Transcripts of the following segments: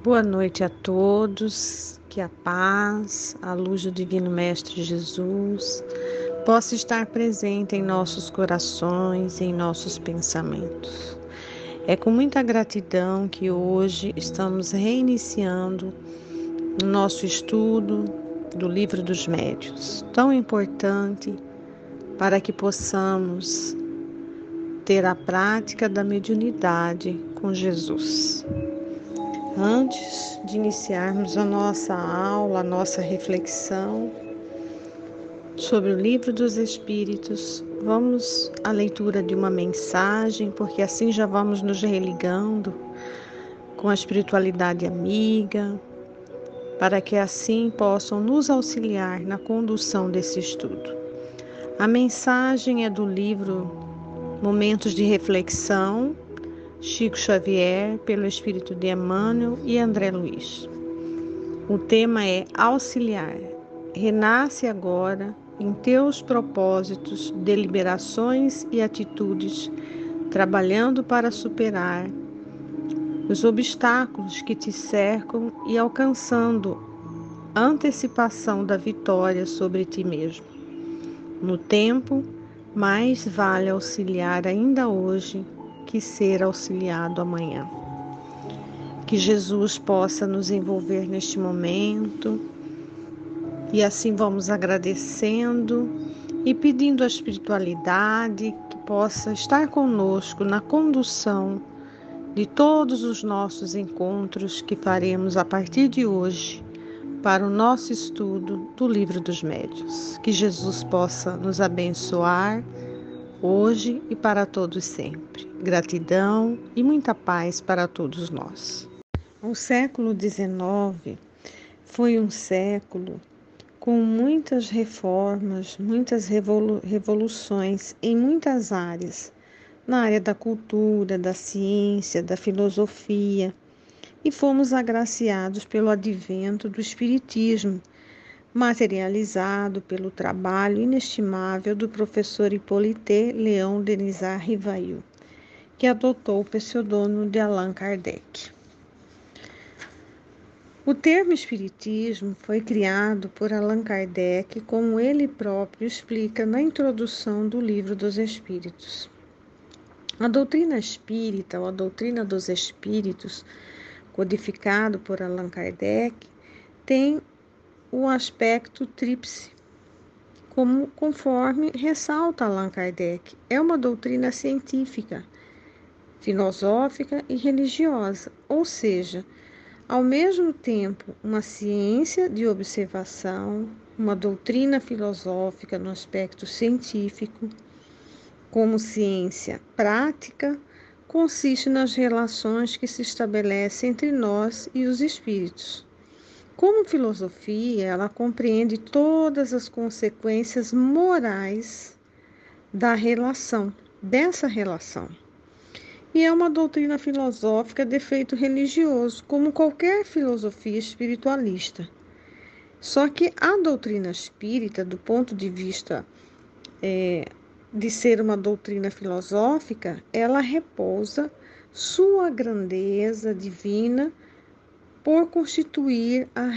Boa noite a todos, que a paz, a luz do Divino Mestre Jesus possa estar presente em nossos corações, em nossos pensamentos. É com muita gratidão que hoje estamos reiniciando o nosso estudo do Livro dos Médios, tão importante para que possamos ter a prática da mediunidade com Jesus. Antes de iniciarmos a nossa aula, a nossa reflexão sobre o Livro dos Espíritos, vamos à leitura de uma mensagem, porque assim já vamos nos religando com a espiritualidade amiga, para que assim possam nos auxiliar na condução desse estudo. A mensagem é do livro Momentos de Reflexão Chico Xavier, pelo Espírito de Emmanuel e André Luiz. O tema é auxiliar. Renasce agora em teus propósitos, deliberações e atitudes, trabalhando para superar os obstáculos que te cercam e alcançando antecipação da vitória sobre ti mesmo. No tempo, mais vale auxiliar ainda hoje que ser auxiliado amanhã. Que Jesus possa nos envolver neste momento e assim vamos agradecendo e pedindo a espiritualidade que possa estar conosco na condução de todos os nossos encontros que faremos a partir de hoje para o nosso estudo do Livro dos Médios. Que Jesus possa nos abençoar hoje e para todos sempre. Gratidão e muita paz para todos nós. O século XIX foi um século com muitas reformas, muitas revolu revoluções em muitas áreas, na área da cultura, da ciência, da filosofia, e fomos agraciados pelo advento do Espiritismo materializado pelo trabalho inestimável do professor Hippolyte Leão Denisard Rivail, que adotou o pseudônimo de Allan Kardec. O termo Espiritismo foi criado por Allan Kardec, como ele próprio explica na introdução do Livro dos Espíritos. A doutrina espírita, ou a doutrina dos espíritos, codificado por Allan Kardec, tem o aspecto tríplice, como conforme ressalta Allan Kardec. É uma doutrina científica, filosófica e religiosa, ou seja, ao mesmo tempo, uma ciência de observação, uma doutrina filosófica no aspecto científico, como ciência prática, consiste nas relações que se estabelecem entre nós e os espíritos. Como filosofia, ela compreende todas as consequências morais da relação, dessa relação. E é uma doutrina filosófica de efeito religioso, como qualquer filosofia espiritualista. Só que a doutrina espírita, do ponto de vista é, de ser uma doutrina filosófica, ela repousa sua grandeza divina por constituir a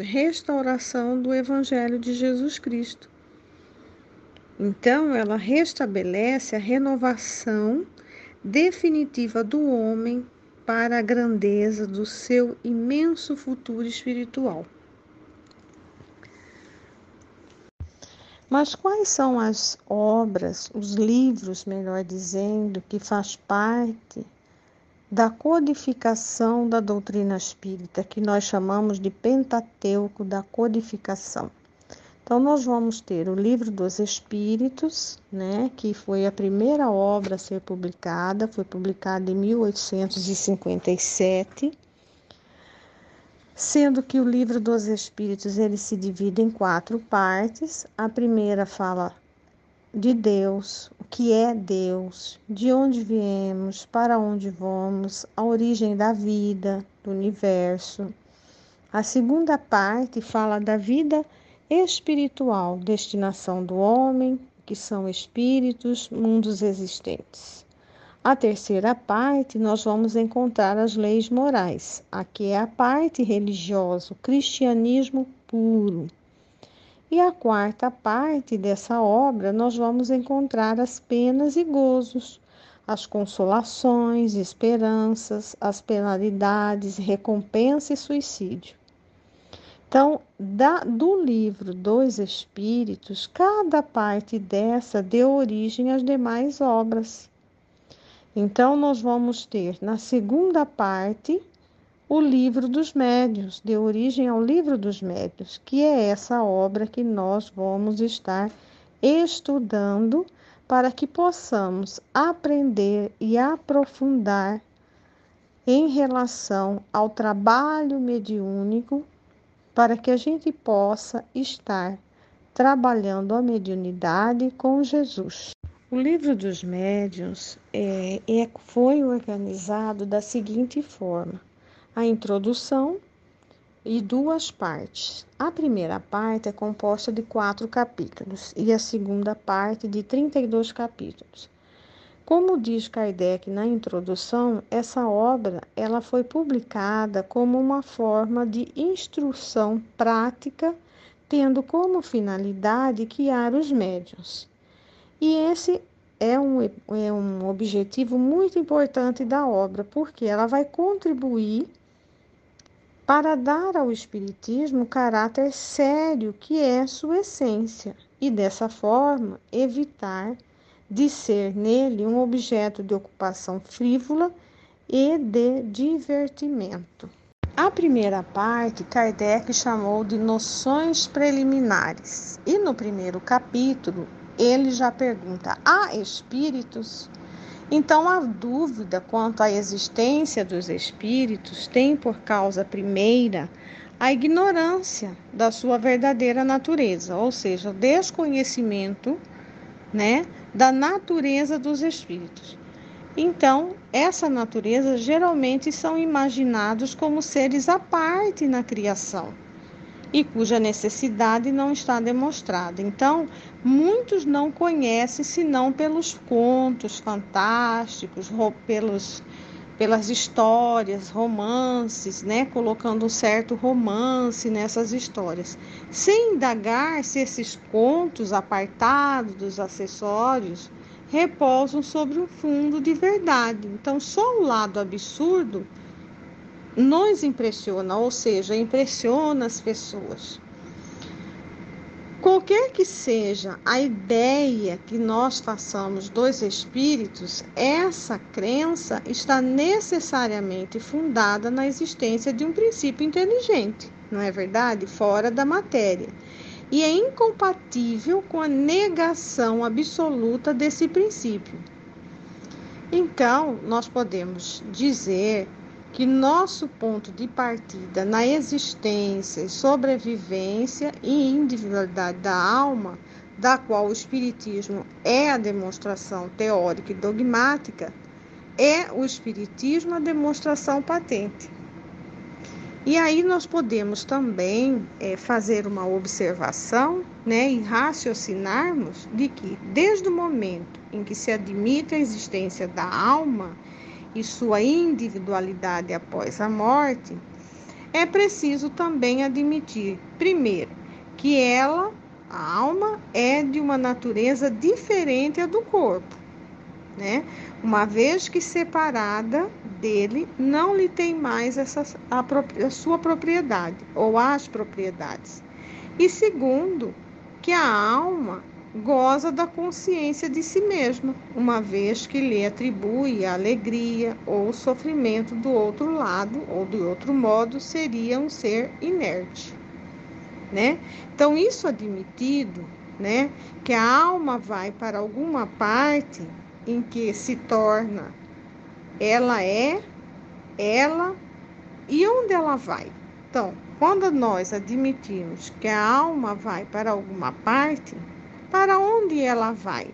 restauração do Evangelho de Jesus Cristo. Então, ela restabelece a renovação definitiva do homem para a grandeza do seu imenso futuro espiritual. Mas quais são as obras, os livros, melhor dizendo, que faz parte da codificação da doutrina espírita, que nós chamamos de Pentateuco da codificação. Então, nós vamos ter o Livro dos Espíritos, né, que foi a primeira obra a ser publicada, foi publicada em 1857, sendo que o Livro dos Espíritos ele se divide em quatro partes. A primeira fala de Deus, que é Deus, de onde viemos, para onde vamos, a origem da vida, do universo. A segunda parte fala da vida espiritual, destinação do homem, que são espíritos, mundos existentes. A terceira parte, nós vamos encontrar as leis morais. Aqui é a parte religiosa, o cristianismo puro. E a quarta parte dessa obra, nós vamos encontrar as penas e gozos, as consolações, esperanças, as penalidades, recompensa e suicídio. Então, da, do livro dos Espíritos, cada parte dessa deu origem às demais obras. Então, nós vamos ter na segunda parte o livro dos médios, deu origem ao livro dos médios, que é essa obra que nós vamos estar estudando para que possamos aprender e aprofundar em relação ao trabalho mediúnico, para que a gente possa estar trabalhando a mediunidade com Jesus. O livro dos médiuns é, é, foi organizado da seguinte forma: a introdução e duas partes. A primeira parte é composta de quatro capítulos e a segunda parte de 32 capítulos. Como diz Kardec na introdução, essa obra ela foi publicada como uma forma de instrução prática, tendo como finalidade guiar os médiuns. E esse é um, é um objetivo muito importante da obra, porque ela vai contribuir para dar ao Espiritismo o caráter sério que é sua essência, e dessa forma evitar de ser nele um objeto de ocupação frívola e de divertimento. A primeira parte Kardec chamou de noções preliminares, e no primeiro capítulo ele já pergunta: há espíritos? Então, a dúvida quanto à existência dos espíritos tem por causa primeira a ignorância da sua verdadeira natureza, ou seja, o desconhecimento, né, da natureza dos espíritos. Então, essa natureza geralmente são imaginados como seres à parte na criação e cuja necessidade não está demonstrada. Então, muitos não conhecem senão pelos contos fantásticos, pelos, pelas histórias, romances, né? colocando um certo romance nessas histórias, sem indagar se esses contos apartados dos acessórios repousam sobre um fundo de verdade. Então, só o lado absurdo nos impressiona, ou seja, impressiona as pessoas. Qualquer que seja a ideia que nós façamos dos espíritos, essa crença está necessariamente fundada na existência de um princípio inteligente, não é verdade? Fora da matéria. E é incompatível com a negação absoluta desse princípio. Então, nós podemos dizer que nosso ponto de partida na existência, sobrevivência e individualidade da alma, da qual o Espiritismo é a demonstração teórica e dogmática, é o Espiritismo a demonstração patente. E aí nós podemos também é, fazer uma observação né, e raciocinarmos de que, desde o momento em que se admite a existência da alma, e sua individualidade após a morte, é preciso também admitir, primeiro, que ela, a alma, é de uma natureza diferente do corpo, né? Uma vez que separada dele, não lhe tem mais essa, a, a sua propriedade ou as propriedades. E segundo, que a alma goza da consciência de si mesma, uma vez que lhe atribui a alegria ou o sofrimento do outro lado, ou de outro modo, seria um ser inerte. Né? Então, isso admitido, né, que a alma vai para alguma parte em que se torna, ela é, ela, e onde ela vai? Então, quando nós admitimos que a alma vai para alguma parte, para onde ela vai?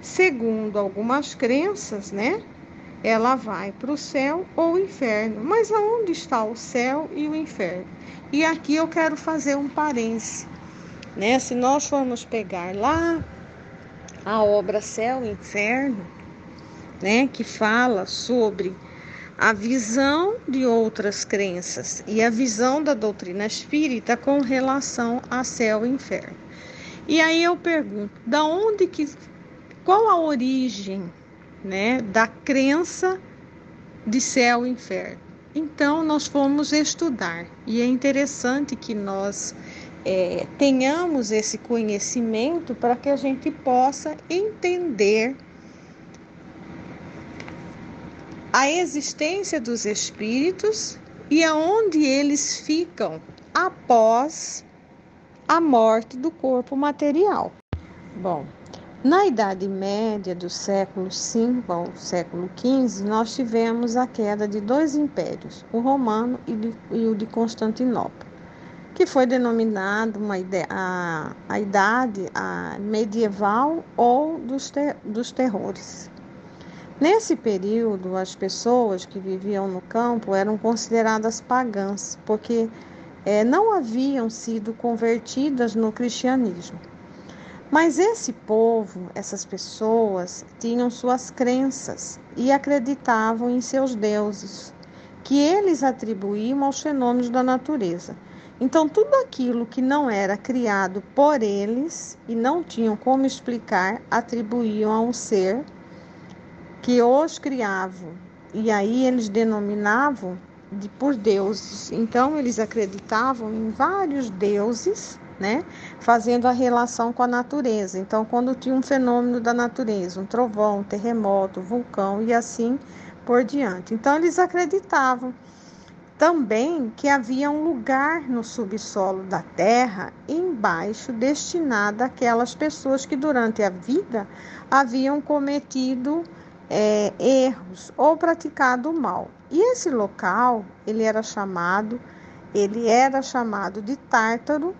Segundo algumas crenças, né? Ela vai para o céu ou inferno. Mas aonde está o céu e o inferno? E aqui eu quero fazer um parêntese, né? Se nós formos pegar lá a obra Céu e Inferno, né, que fala sobre a visão de outras crenças e a visão da doutrina espírita com relação a céu e inferno. E aí eu pergunto, da onde que qual a origem, né, da crença de céu e inferno? Então nós fomos estudar e é interessante que nós é, tenhamos esse conhecimento para que a gente possa entender a existência dos espíritos e aonde eles ficam após a morte do corpo material. Bom, na Idade Média do século V ao século XV, nós tivemos a queda de dois impérios, o romano e o de Constantinopla, que foi denominado uma ideia, a, a idade a medieval ou dos, ter, dos terrores. Nesse período, as pessoas que viviam no campo eram consideradas pagãs, porque é, não haviam sido convertidas no cristianismo. Mas esse povo, essas pessoas, tinham suas crenças e acreditavam em seus deuses, que eles atribuíam aos fenômenos da natureza. Então, tudo aquilo que não era criado por eles e não tinham como explicar, atribuíam a um ser que os criavam. E aí eles denominavam de por deuses. Então, eles acreditavam em vários deuses né? Fazendo a relação com a natureza. Então, quando tinha um fenômeno da natureza, um trovão, um terremoto, um vulcão e assim por diante. Então, eles acreditavam também que havia um lugar no subsolo da terra embaixo destinado àquelas pessoas que durante a vida haviam cometido é, erros ou praticado mal. E esse local, ele era chamado, ele era chamado de Tártaro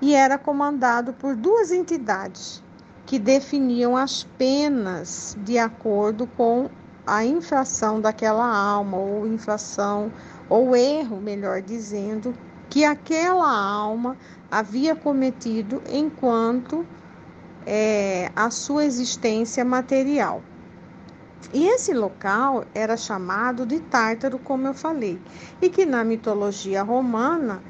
e era comandado por duas entidades que definiam as penas de acordo com a infração daquela alma, ou infração, ou erro, melhor dizendo, que aquela alma havia cometido enquanto é, a sua existência material. E esse local era chamado de Tártaro, como eu falei, e que na mitologia romana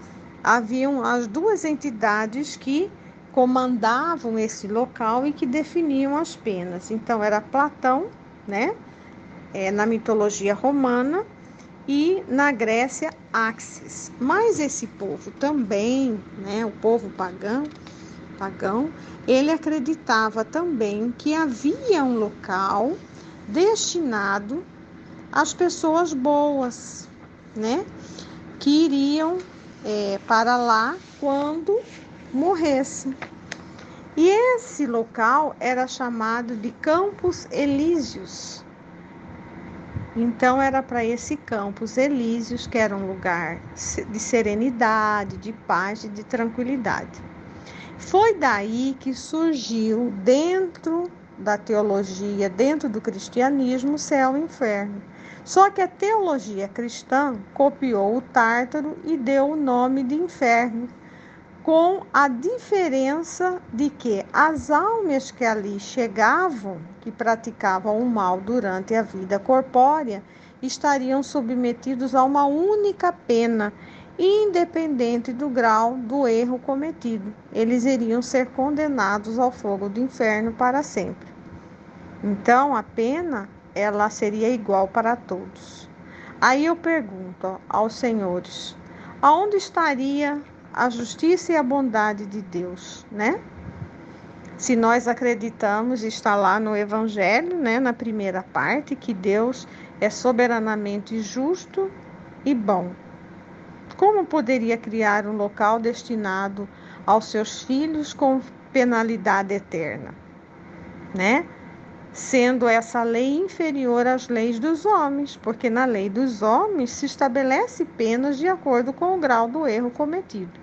haviam as duas entidades que comandavam esse local e que definiam as penas. Então era Platão, né, é, na mitologia romana e na Grécia Axis. Mas esse povo também, né, o povo pagão, pagão, ele acreditava também que havia um local destinado às pessoas boas, né, que iriam é, para lá quando morresse. E esse local era chamado de Campos Elíseos. Então era para esse Campos Elíseos, que era um lugar de serenidade, de paz e de tranquilidade. Foi daí que surgiu dentro da teologia, dentro do cristianismo, céu e inferno. Só que a teologia cristã copiou o Tártaro e deu o nome de inferno, com a diferença de que as almas que ali chegavam, que praticavam o mal durante a vida corpórea, estariam submetidos a uma única pena, independente do grau do erro cometido. Eles iriam ser condenados ao fogo do inferno para sempre. Então, a pena ela seria igual para todos. Aí eu pergunto aos senhores: aonde estaria a justiça e a bondade de Deus, né? Se nós acreditamos, está lá no Evangelho, né, na primeira parte, que Deus é soberanamente justo e bom. Como poderia criar um local destinado aos seus filhos com penalidade eterna, né? sendo essa lei inferior às leis dos homens, porque na lei dos homens se estabelece penas de acordo com o grau do erro cometido.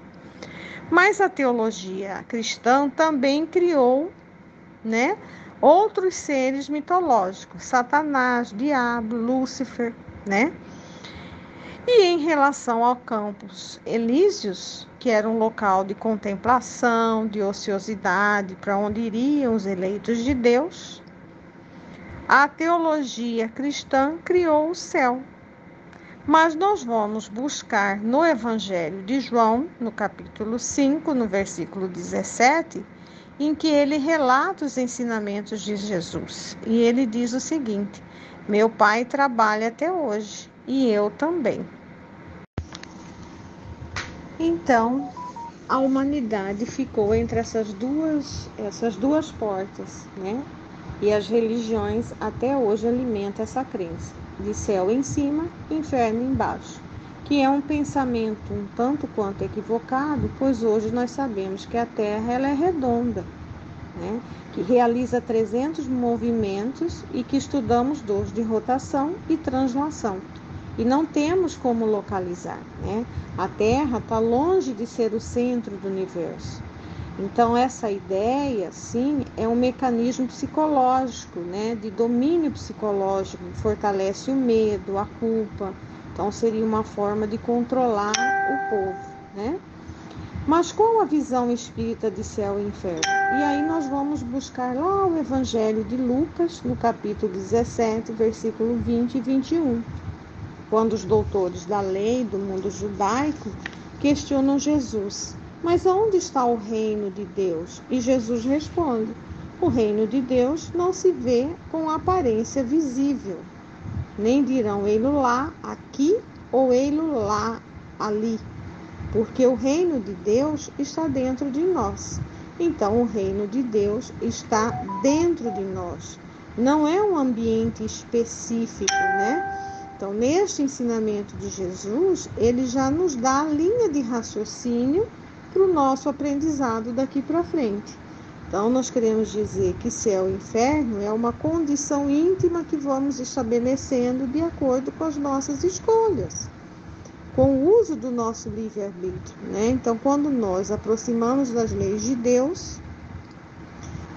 Mas a teologia cristã também criou, né, outros seres mitológicos, Satanás, Diabo, Lúcifer, né? E em relação ao campus Elíseos, que era um local de contemplação, de ociosidade, para onde iriam os eleitos de Deus, A teologia cristã criou o céu. Mas nós vamos buscar no Evangelho de João, no capítulo 5, no versículo 17, em que ele relata os ensinamentos de Jesus. E ele diz o seguinte: Meu pai trabalha até hoje e eu também. Então, a humanidade ficou entre essas duas, essas duas portas, né? E as religiões até hoje alimentam essa crença de céu em cima, inferno embaixo, que é um pensamento um tanto quanto equivocado, pois hoje nós sabemos que a Terra ela é redonda, né? que realiza 300 movimentos e que estudamos dores de rotação e translação e não temos como localizar. Né? A Terra está longe de ser o centro do universo. Então, essa ideia, sim, é um mecanismo psicológico, né, de domínio psicológico, fortalece o medo, a culpa. Então, seria uma forma de controlar o povo, né? Mas qual a visão espírita de céu e inferno? E aí nós vamos buscar lá o Evangelho de Lucas, no capítulo 17, versículo 20 e 21 quando os doutores da lei do mundo judaico questionam Jesus: Mas onde está o reino de Deus? E Jesus responde: O reino de Deus não se vê com aparência visível, nem dirão ele lá, aqui ou ele lá, ali, porque o reino de Deus está dentro de nós. Então, o reino de Deus está dentro de nós. Não é um ambiente específico, né? Então, neste ensinamento de Jesus, ele já nos dá a linha de raciocínio para o nosso aprendizado daqui para frente. Então, nós queremos dizer que céu e inferno é uma condição íntima que vamos estabelecendo de acordo com as nossas escolhas, com o uso do nosso livre-arbítrio. Né? Então, quando nós aproximamos das leis de Deus,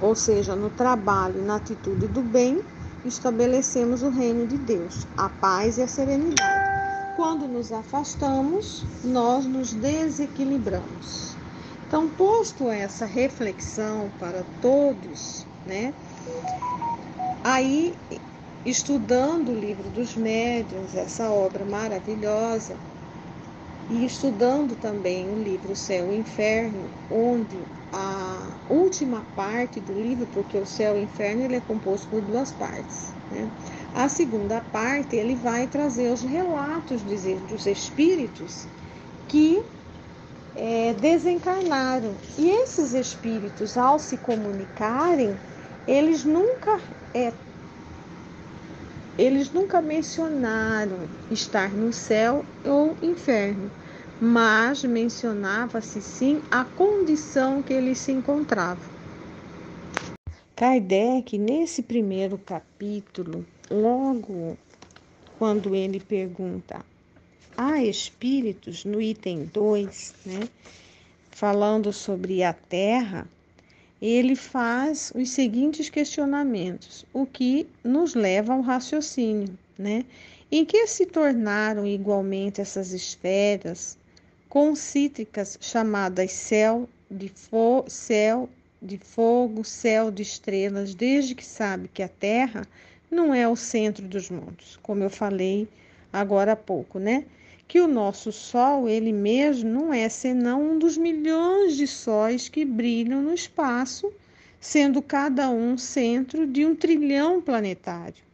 ou seja, no trabalho, na atitude do bem, estabelecemos o reino de Deus, a paz e a serenidade. Quando nos afastamos, nós nos desequilibramos. Então, posto essa reflexão para todos, né? Aí, estudando o livro dos médiuns, essa obra maravilhosa, e estudando também o livro Céu e Inferno, onde a última parte do livro, porque o Céu e o Inferno ele é composto por duas partes. Né? A segunda parte ele vai trazer os relatos dos espíritos que é, desencarnaram. E esses espíritos, ao se comunicarem, eles nunca é, eles nunca mencionaram estar no céu ou inferno mas mencionava-se sim a condição que ele se encontrava. Kardec, nesse primeiro capítulo, logo quando ele pergunta há espíritos, no item 2, né, falando sobre a Terra, ele faz os seguintes questionamentos, o que nos leva ao raciocínio, né? Em que se tornaram igualmente essas esferas concítricas chamadas céu de, fo céu de fogo, céu de estrelas, desde que sabe que a Terra não é o centro dos mundos, como eu falei agora há pouco, né? Que o nosso Sol, ele mesmo, não é senão um dos milhões de sóis que brilham no espaço, sendo cada um centro de um trilhão planetário.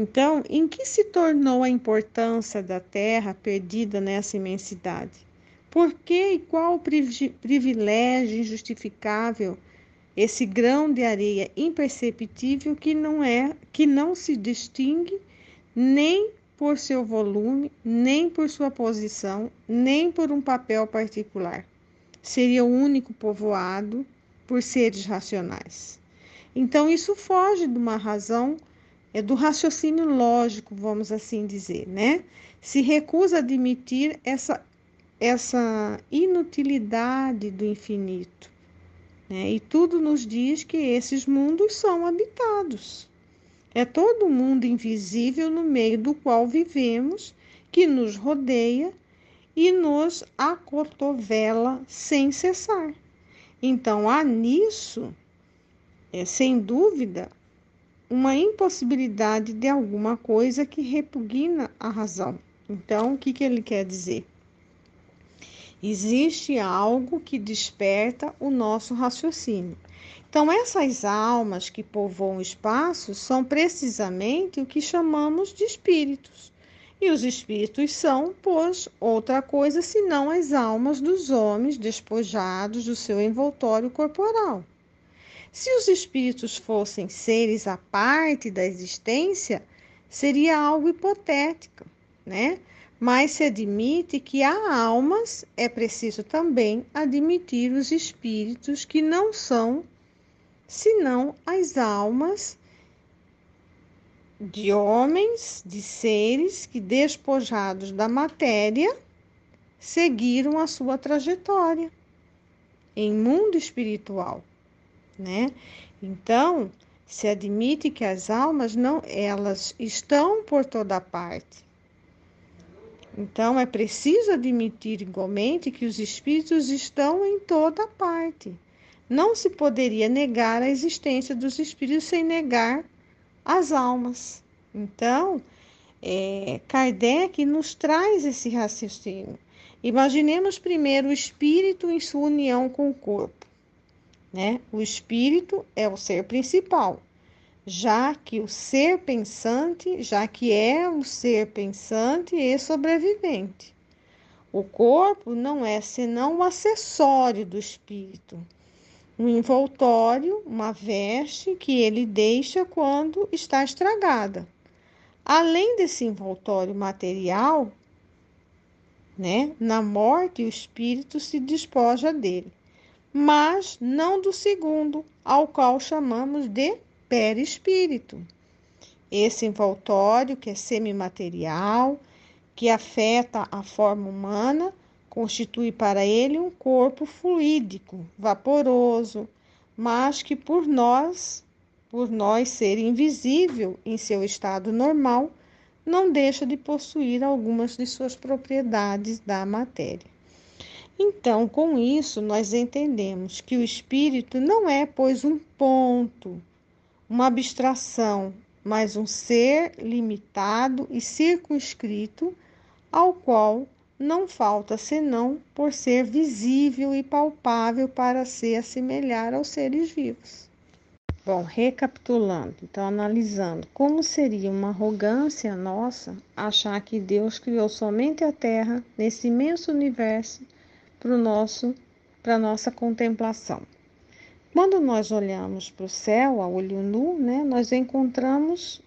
Então, em que se tornou a importância da Terra perdida nessa imensidade? Por que e qual privilégio injustificável esse grão de areia imperceptível que não é, que não se distingue nem por seu volume, nem por sua posição, nem por um papel particular. Seria o único povoado por seres racionais. Então, isso foge de uma razão é do raciocínio lógico, vamos assim dizer, né? Se recusa a admitir essa, essa inutilidade do infinito. Né? E tudo nos diz que esses mundos são habitados. É todo o mundo invisível no meio do qual vivemos, que nos rodeia e nos acotovela sem cessar. Então, há nisso, é, sem dúvida, uma impossibilidade de alguma coisa que repugna a razão. Então, o que, que ele quer dizer? Existe algo que desperta o nosso raciocínio. Então, essas almas que povoam o espaço são precisamente o que chamamos de espíritos. E os espíritos são, pois, outra coisa senão as almas dos homens despojados do seu envoltório corporal. Se os espíritos fossem seres à parte da existência, seria algo hipotético, né? Mas se admite que há almas, é preciso também admitir os espíritos que não são senão as almas de homens, de seres que, despojados da matéria, seguiram a sua trajetória em mundo espiritual, né? Então, se admite que as almas não, elas estão por toda parte. Então, é preciso admitir igualmente que os espíritos estão em toda parte. Não se poderia negar a existência dos espíritos sem negar as almas. Então, é, Kardec nos traz esse raciocínio. Imaginemos primeiro o espírito em sua união com o corpo. Né? O espírito é o ser principal, já que o ser pensante, já que é o ser pensante e sobrevivente. O corpo não é senão o acessório do espírito um envoltório, uma veste que ele deixa quando está estragada. Além desse envoltório material, né, na morte o espírito se despoja dele, mas não do segundo, ao qual chamamos de perispírito. Esse envoltório que é semimaterial, que afeta a forma humana, constitui para ele um corpo fluídico, vaporoso, mas que por nós, por nós ser invisível em seu estado normal, não deixa de possuir algumas de suas propriedades da matéria. Então, com isso, nós entendemos que o espírito não é, pois, um ponto, uma abstração, mas um ser limitado e circunscrito ao qual não falta senão por ser visível e palpável para se assemelhar aos seres vivos. Bom, recapitulando, então analisando, como seria uma arrogância nossa achar que Deus criou somente a Terra nesse imenso universo para nosso para nossa contemplação. Quando nós olhamos para o céu a olho nu, né, nós encontramos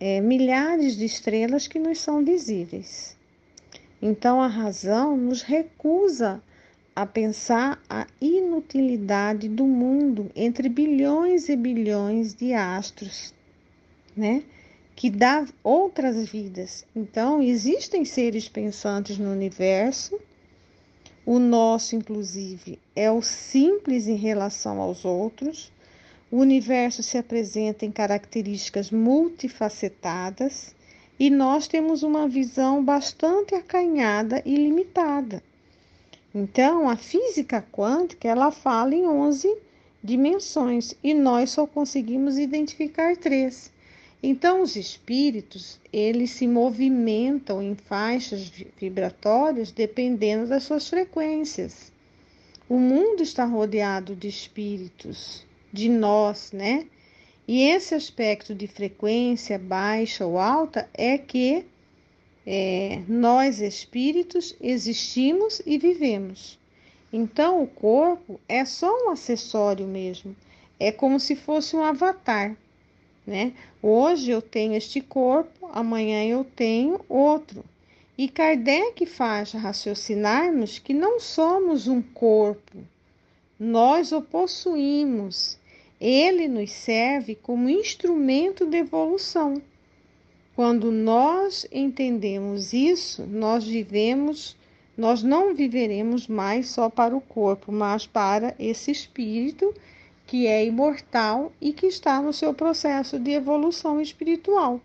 é, milhares de estrelas que nos são visíveis. Então a razão nos recusa a pensar a inutilidade do mundo entre bilhões e bilhões de astros, né? Que dá outras vidas. Então, existem seres pensantes no universo. O nosso, inclusive, é o simples em relação aos outros. O universo se apresenta em características multifacetadas e nós temos uma visão bastante acanhada e limitada. Então, a física quântica, ela fala em 11 dimensões e nós só conseguimos identificar três. Então, os espíritos, eles se movimentam em faixas vibratórias dependendo das suas frequências. O mundo está rodeado de espíritos, de nós, né? E esse aspecto de frequência baixa ou alta é que é, nós espíritos existimos e vivemos. Então o corpo é só um acessório mesmo, é como se fosse um avatar. Né? Hoje eu tenho este corpo, amanhã eu tenho outro. E Kardec faz raciocinarmos que não somos um corpo, nós o possuímos ele nos serve como instrumento de evolução. Quando nós entendemos isso, nós vivemos, nós não viveremos mais só para o corpo, mas para esse espírito que é imortal e que está no seu processo de evolução espiritual,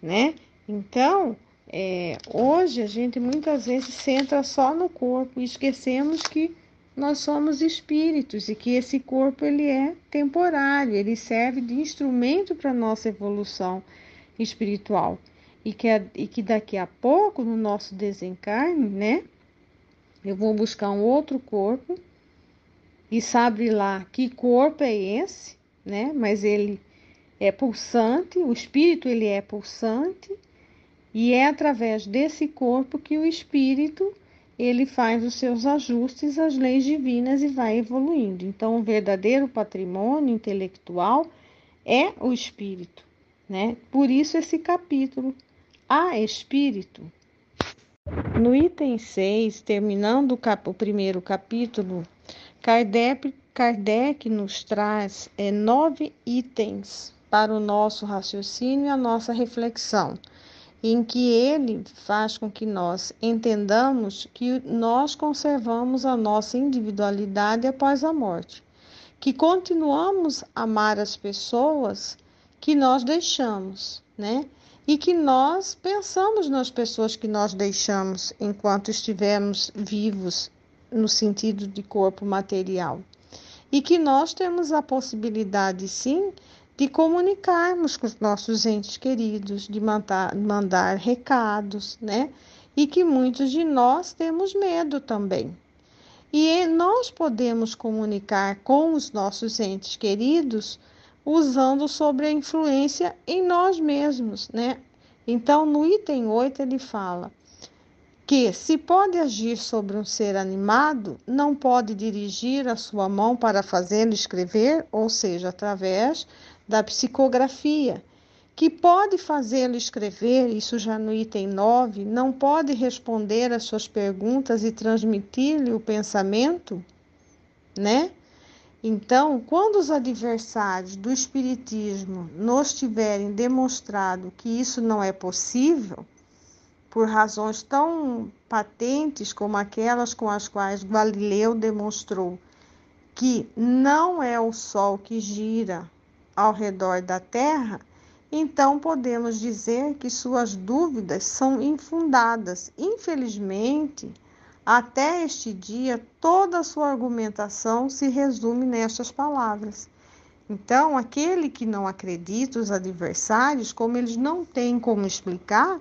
né? Então, é, hoje a gente muitas vezes centra só no corpo e esquecemos que nós somos espíritos e que esse corpo ele é temporário, ele serve de instrumento para nossa evolução espiritual e que, e que daqui a pouco no nosso desencarne, né? Eu vou buscar um outro corpo e sabe lá que corpo é esse, né? Mas ele é pulsante, o espírito ele é pulsante e é através desse corpo que o espírito ele faz os seus ajustes às leis divinas e vai evoluindo. Então, o verdadeiro patrimônio intelectual é o espírito, né? Por isso esse capítulo, a espírito. No item 6, terminando o, cap o primeiro capítulo, Kardec, Kardec nos traz é, nove itens para o nosso raciocínio e a nossa reflexão em que ele faz com que nós entendamos que nós conservamos a nossa individualidade após a morte, que continuamos a amar as pessoas que nós deixamos, né? E que nós pensamos nas pessoas que nós deixamos enquanto estivermos vivos no sentido de corpo material. E que nós temos a possibilidade, sim, de comunicarmos com os nossos entes queridos, de mandar, mandar recados, né? E que muitos de nós temos medo também. E nós podemos comunicar com os nossos entes queridos usando sobre a influência em nós mesmos, né? Então, no item 8, ele fala que se pode agir sobre um ser animado, não pode dirigir a sua mão para fazê-lo escrever, ou seja, através da psicografia, que pode fazê-lo escrever, isso já no item 9, não pode responder às suas perguntas e transmitir-lhe o pensamento, né? Então, quando os adversários do Espiritismo nos tiverem demonstrado que isso não é possível, por razões tão patentes como aquelas com as quais Galileu demonstrou que não é o Sol que gira, ao redor da Terra, então podemos dizer que suas dúvidas são infundadas. Infelizmente, até este dia, toda a sua argumentação se resume nestas palavras. Então, aquele que não acredita, os adversários, como eles não têm como explicar,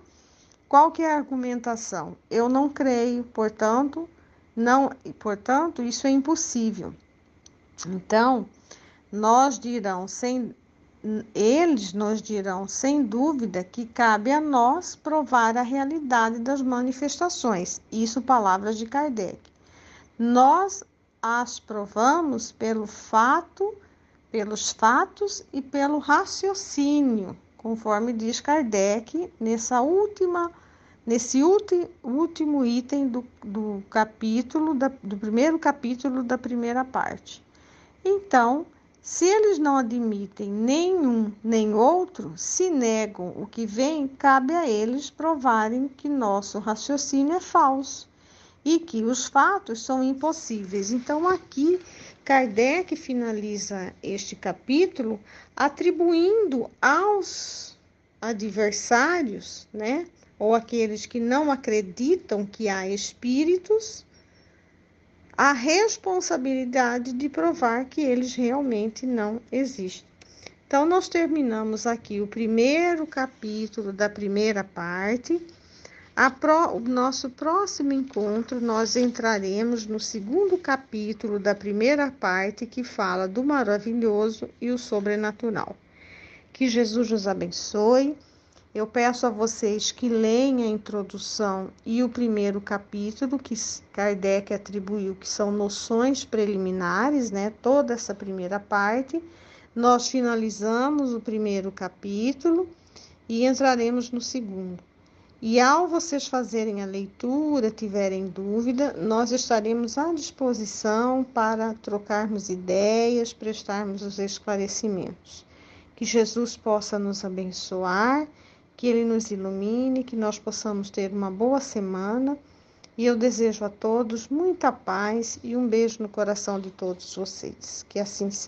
qual que é a argumentação? Eu não creio, portanto, não, portanto, isso é impossível. Então, nós dirão sem eles nos dirão sem dúvida que cabe a nós provar a realidade das manifestações. Isso palavras de Kardec. Nós as provamos pelo fato, pelos fatos e pelo raciocínio, conforme diz Kardec nessa última nesse ulti, último item do, do capítulo da, do primeiro capítulo da primeira parte. Então, se eles não admitem nenhum nem outro, se negam o que vem, cabe a eles provarem que nosso raciocínio é falso e que os fatos são impossíveis. Então, aqui, Kardec finaliza este capítulo atribuindo aos adversários, né, ou aqueles que não acreditam que há espíritos, a responsabilidade de provar que eles realmente não existem. Então, nós terminamos aqui o primeiro capítulo da primeira parte. Pro, o nosso próximo encontro, nós entraremos no segundo capítulo da primeira parte, que fala do maravilhoso e o sobrenatural. Que Jesus nos abençoe eu peço a vocês que leiam a introdução e o primeiro capítulo que Kardec atribuiu, que são noções preliminares, né? Toda essa primeira parte. Nós finalizamos o primeiro capítulo e entraremos no segundo. E ao vocês fazerem a leitura, tiverem dúvida, nós estaremos à disposição para trocarmos ideias, prestarmos os esclarecimentos. Que Jesus possa nos abençoar que Ele nos ilumine, que nós possamos ter uma boa semana. E eu desejo a todos muita paz e um beijo no coração de todos vocês. Que assim seja.